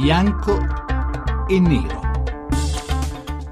bianco e nero.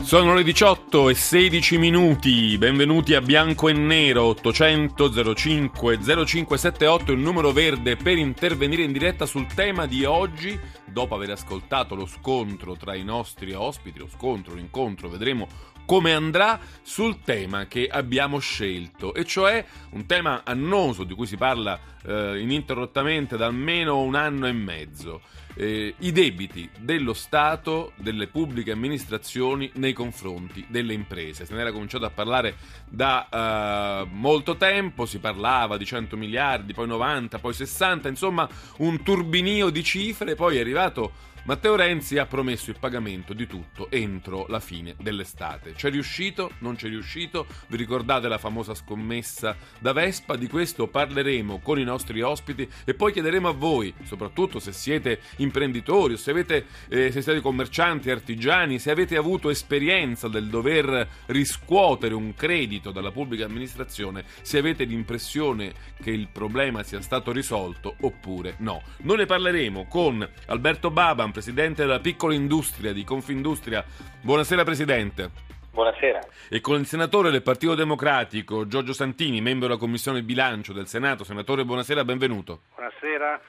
Sono le 18 e 16 minuti, benvenuti a Bianco e Nero 800 05 0578 il numero verde per intervenire in diretta sul tema di oggi dopo aver ascoltato lo scontro tra i nostri ospiti, lo scontro, l'incontro, vedremo come andrà sul tema che abbiamo scelto, e cioè un tema annoso di cui si parla eh, ininterrottamente da almeno un anno e mezzo. Eh, i debiti dello Stato, delle pubbliche amministrazioni nei confronti delle imprese. Se ne era cominciato a parlare da eh, molto tempo, si parlava di 100 miliardi, poi 90, poi 60, insomma un turbinio di cifre, poi è arrivato Matteo Renzi ha promesso il pagamento di tutto entro la fine dell'estate. C'è riuscito? Non c'è riuscito? Vi ricordate la famosa scommessa da Vespa? Di questo parleremo con i nostri ospiti e poi chiederemo a voi, soprattutto se siete imprenditori o se, avete, eh, se siete commercianti, artigiani, se avete avuto esperienza del dover riscuotere un credito dalla pubblica amministrazione, se avete l'impressione che il problema sia stato risolto oppure no. Noi ne parleremo con Alberto Baban, presidente della piccola industria di Confindustria. Buonasera Presidente. Buonasera. E con il senatore del Partito Democratico Giorgio Santini, membro della Commissione Bilancio del Senato. Senatore, buonasera, benvenuto. Buonasera.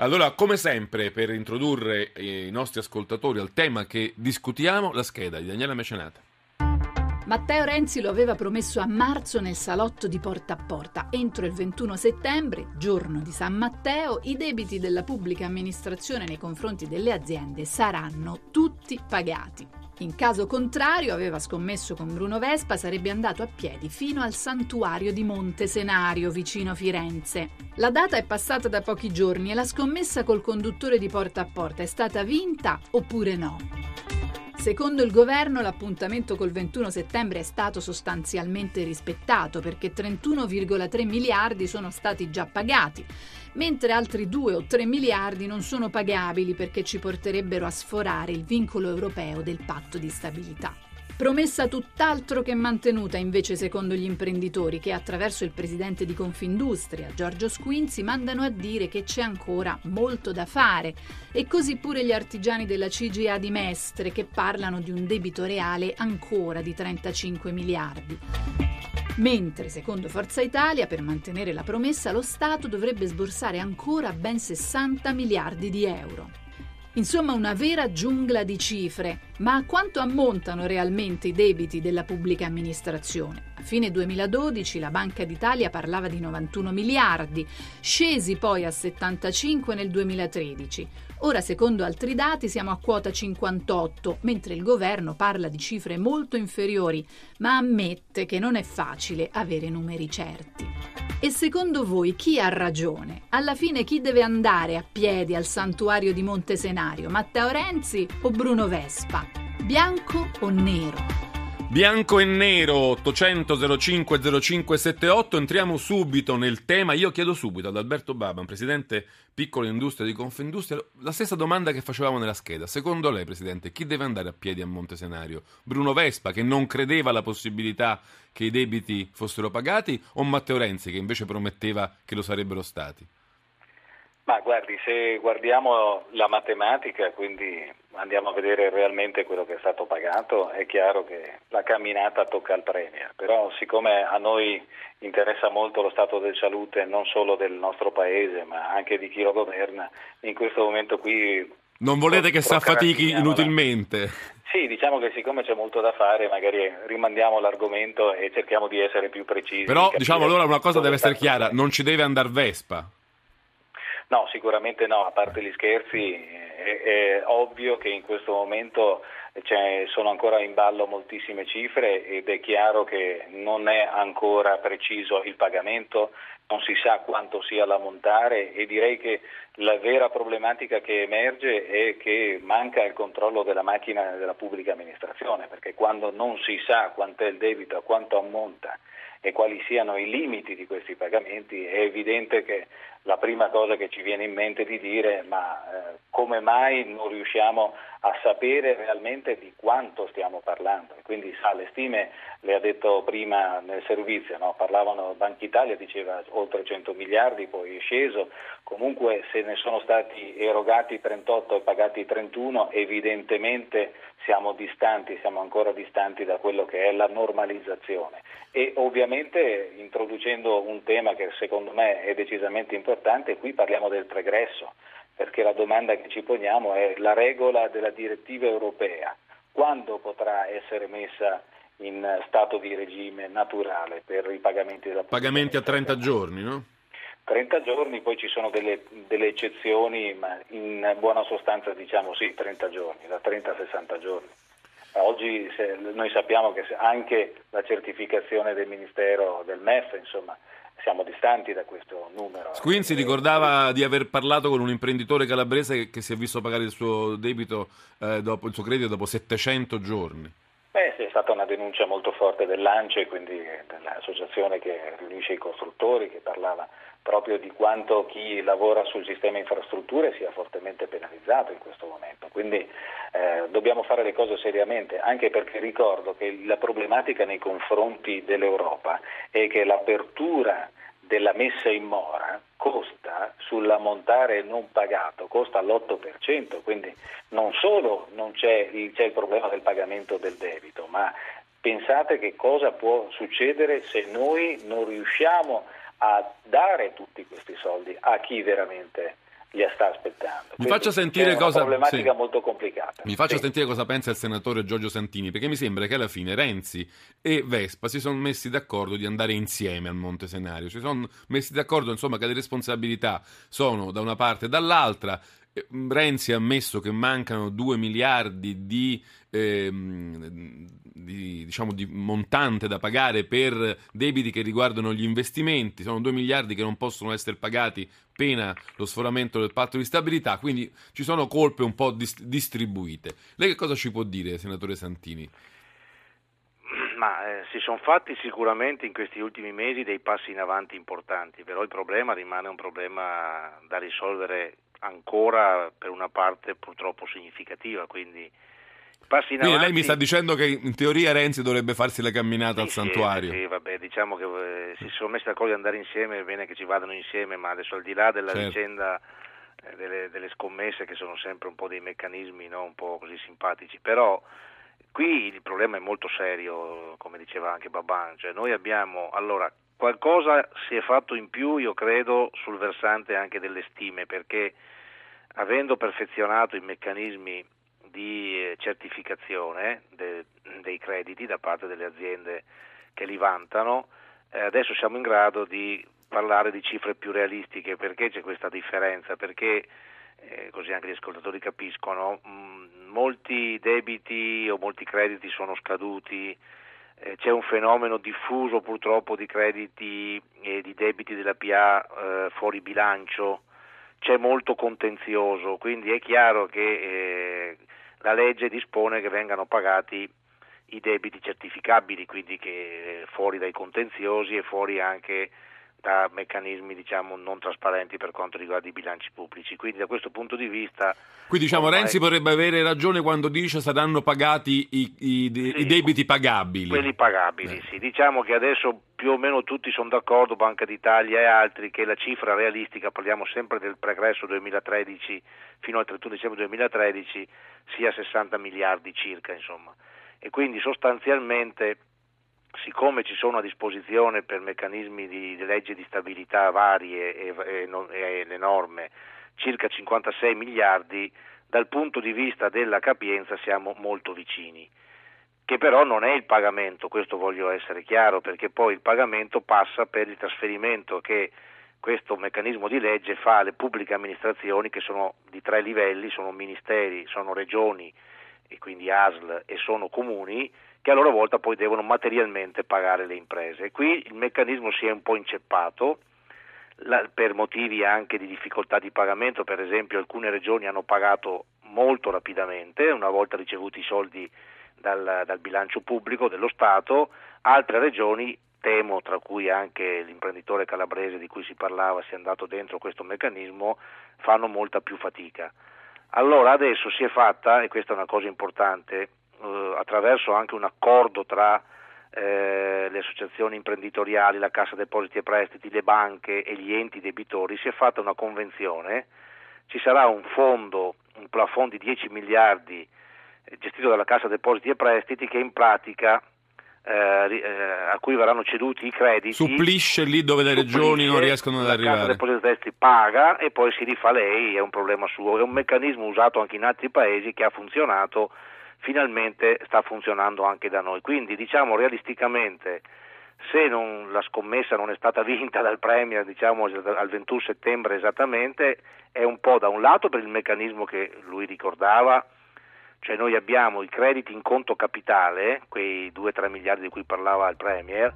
Allora, come sempre, per introdurre i nostri ascoltatori al tema che discutiamo, la scheda di Daniela Mecenata. Matteo Renzi lo aveva promesso a marzo nel salotto di Porta a Porta. Entro il 21 settembre, giorno di San Matteo, i debiti della pubblica amministrazione nei confronti delle aziende saranno tutti pagati. In caso contrario, aveva scommesso con Bruno Vespa, sarebbe andato a piedi fino al santuario di Monte Senario, vicino Firenze. La data è passata da pochi giorni e la scommessa col conduttore di porta a porta è stata vinta oppure no? Secondo il governo l'appuntamento col 21 settembre è stato sostanzialmente rispettato perché 31,3 miliardi sono stati già pagati, mentre altri 2 o 3 miliardi non sono pagabili perché ci porterebbero a sforare il vincolo europeo del patto di stabilità. Promessa tutt'altro che mantenuta invece secondo gli imprenditori che attraverso il presidente di Confindustria, Giorgio Squinzi, mandano a dire che c'è ancora molto da fare e così pure gli artigiani della CGA di Mestre che parlano di un debito reale ancora di 35 miliardi. Mentre, secondo Forza Italia, per mantenere la promessa lo Stato dovrebbe sborsare ancora ben 60 miliardi di euro. Insomma, una vera giungla di cifre. Ma a quanto ammontano realmente i debiti della pubblica amministrazione? A fine 2012 la Banca d'Italia parlava di 91 miliardi, scesi poi a 75 nel 2013. Ora, secondo altri dati, siamo a quota 58, mentre il governo parla di cifre molto inferiori, ma ammette che non è facile avere numeri certi. E secondo voi chi ha ragione? Alla fine chi deve andare a piedi al santuario di Monte Senario? Matteo Renzi o Bruno Vespa? Bianco o nero? Bianco e nero 800 05 0578 entriamo subito nel tema. Io chiedo subito ad Alberto Baban presidente piccola industria di Confindustria la stessa domanda che facevamo nella scheda. Secondo lei presidente chi deve andare a piedi a Montesenario Bruno Vespa che non credeva alla possibilità che i debiti fossero pagati o Matteo Renzi che invece prometteva che lo sarebbero stati ma guardi, se guardiamo la matematica, quindi andiamo a vedere realmente quello che è stato pagato, è chiaro che la camminata tocca al Premier, però siccome a noi interessa molto lo stato di salute non solo del nostro Paese, ma anche di chi lo governa, in questo momento qui... Non volete che si affatichi inutilmente? Sì, diciamo che siccome c'è molto da fare, magari rimandiamo l'argomento e cerchiamo di essere più precisi. Però diciamo allora una cosa deve essere chiara, non ci deve andare Vespa. No, sicuramente no, a parte gli scherzi è, è ovvio che in questo momento sono ancora in ballo moltissime cifre ed è chiaro che non è ancora preciso il pagamento, non si sa quanto sia l'ammontare e direi che la vera problematica che emerge è che manca il controllo della macchina della pubblica amministrazione, perché quando non si sa quanto è il debito, a quanto ammonta e quali siano i limiti di questi pagamenti, è evidente che la prima cosa che ci viene in mente di dire ma eh, come mai non riusciamo a sapere realmente di quanto stiamo parlando. quindi sa, le stime le ha detto prima nel servizio, no? parlavano Banca Italia, diceva oltre 100 miliardi, poi è sceso, comunque se ne sono stati erogati 38 e pagati 31 evidentemente siamo distanti, siamo ancora distanti da quello che è la normalizzazione. E ovviamente introducendo un tema che secondo me è decisamente importante, qui parliamo del pregresso, perché la domanda che ci poniamo è la regola della direttiva europea, quando potrà essere messa in stato di regime naturale per i pagamenti della Pagamenti a 30 giorni, no? 30 giorni, poi ci sono delle, delle, eccezioni, ma in buona sostanza diciamo sì, 30 giorni, da 30 a 60 giorni. Oggi se, noi sappiamo che anche la certificazione del Ministero del MEF, insomma, siamo distanti da questo numero. Squinzi ricordava di aver parlato con un imprenditore calabrese che, che si è visto pagare il suo debito, eh, dopo, il suo credito dopo 700 giorni. Stata una denuncia molto forte dell'ANCE, quindi dell'associazione che riunisce i costruttori, che parlava proprio di quanto chi lavora sul sistema infrastrutture sia fortemente penalizzato in questo momento. Quindi eh, dobbiamo fare le cose seriamente, anche perché ricordo che la problematica nei confronti dell'Europa è che l'apertura della messa in mora costa sull'ammontare non pagato, costa l'8%, quindi non solo non c'è, c'è il problema del pagamento del debito, ma pensate che cosa può succedere se noi non riusciamo a dare tutti questi soldi a chi veramente li sta aspettando. Mi faccia sentire cosa... Sì. molto complicata. Mi faccia sì. sentire cosa pensa il senatore Giorgio Santini, perché mi sembra che alla fine Renzi e Vespa si sono messi d'accordo di andare insieme al Monte Senario, si sono messi d'accordo insomma che le responsabilità sono da una parte e dall'altra. Renzi ha ammesso che mancano 2 miliardi di ehm, di, diciamo, di montante da pagare per debiti che riguardano gli investimenti, sono 2 miliardi che non possono essere pagati pena lo sforamento del patto di stabilità, quindi ci sono colpe un po' dist- distribuite. Lei che cosa ci può dire, senatore Santini? Ma eh, si sono fatti sicuramente in questi ultimi mesi dei passi in avanti importanti, però il problema rimane un problema da risolvere ancora per una parte purtroppo significativa, quindi passi in Quindi avanti. lei mi sta dicendo che in teoria Renzi dovrebbe farsi la camminata sì, al santuario. Sì, vabbè, diciamo che eh, si sono messi d'accordo di andare insieme, è bene che ci vadano insieme, ma adesso al di là della certo. vicenda eh, delle, delle, scommesse che sono sempre un po' dei meccanismi no? un po' così simpatici, però qui il problema è molto serio, come diceva anche Baban, cioè noi abbiamo allora qualcosa si è fatto in più, io credo, sul versante anche delle stime, perché avendo perfezionato i meccanismi di eh, certificazione de, dei crediti da parte delle aziende che li vantano, eh, adesso siamo in grado di parlare di cifre più realistiche. Perché c'è questa differenza? Perché, eh, così anche gli ascoltatori capiscono, mh, molti debiti o molti crediti sono scaduti, eh, c'è un fenomeno diffuso purtroppo di crediti e di debiti della PA eh, fuori bilancio, c'è molto contenzioso, quindi è chiaro che eh, la legge dispone che vengano pagati i debiti certificabili, quindi che fuori dai contenziosi e fuori anche da meccanismi diciamo, non trasparenti per quanto riguarda i bilanci pubblici. Quindi da questo punto di vista... Quindi diciamo ormai... Renzi potrebbe avere ragione quando dice saranno pagati i, i, sì, i debiti pagabili. Quelli pagabili, eh. sì. Diciamo che adesso più o meno tutti sono d'accordo, Banca d'Italia e altri, che la cifra realistica, parliamo sempre del pregresso 2013 fino al 31 dicembre 2013, sia 60 miliardi circa, insomma. E quindi sostanzialmente siccome ci sono a disposizione per meccanismi di, di legge di stabilità varie e, e, e, le norme circa 56 miliardi, dal punto di vista della capienza siamo molto vicini, che però non è il pagamento, questo voglio essere chiaro, perché poi il pagamento passa per il trasferimento che questo meccanismo di legge fa alle pubbliche amministrazioni che sono di tre livelli, sono ministeri, sono regioni e quindi ASL e sono comuni che a loro volta poi devono materialmente pagare le imprese. Qui il meccanismo si è un po' inceppato la, per motivi anche di difficoltà di pagamento, per esempio alcune regioni hanno pagato molto rapidamente, una volta ricevuti i soldi dal, dal bilancio pubblico dello Stato, altre regioni temo, tra cui anche l'imprenditore calabrese di cui si parlava sia andato dentro questo meccanismo, fanno molta più fatica. Allora adesso si è fatta, e questa è una cosa importante, eh, attraverso anche un accordo tra eh, le associazioni imprenditoriali, la Cassa Depositi e Prestiti, le banche e gli enti debitori, si è fatta una convenzione, ci sarà un fondo, un plafond di 10 miliardi eh, gestito dalla Cassa Depositi e Prestiti che in pratica eh, eh, a cui verranno ceduti i crediti. Supplisce lì dove le regioni non riescono ad arrivare. La Cassa Depositi e Prestiti paga e poi si rifà lei, è un problema suo, è un meccanismo usato anche in altri paesi che ha funzionato finalmente sta funzionando anche da noi. Quindi diciamo realisticamente se non, la scommessa non è stata vinta dal Premier diciamo, al 21 settembre esattamente, è un po' da un lato per il meccanismo che lui ricordava, cioè noi abbiamo i crediti in conto capitale, quei 2-3 miliardi di cui parlava il Premier,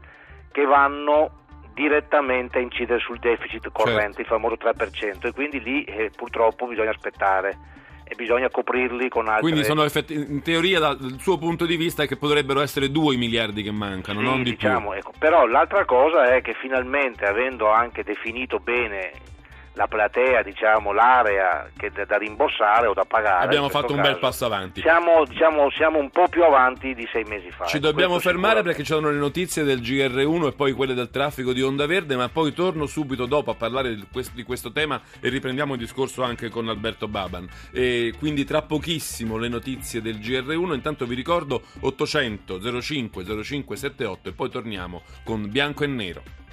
che vanno direttamente a incidere sul deficit corrente, certo. il famoso 3%, e quindi lì eh, purtroppo bisogna aspettare e bisogna coprirli con altri. Quindi sono effetti, in teoria dal suo punto di vista è che potrebbero essere due i miliardi che mancano, sì, non di diciamo, più. Ecco, però l'altra cosa è che finalmente avendo anche definito bene la platea, diciamo, l'area che da rimborsare o da pagare. Abbiamo fatto un bel passo avanti. Siamo, diciamo, siamo, un po' più avanti di sei mesi fa. Ci dobbiamo fermare perché ci sono le notizie del GR1 e poi quelle del traffico di Onda Verde, ma poi torno subito dopo a parlare di questo, di questo tema e riprendiamo il discorso anche con Alberto Baban. E quindi tra pochissimo le notizie del GR1, intanto vi ricordo 800 05 0578 e poi torniamo con Bianco e Nero.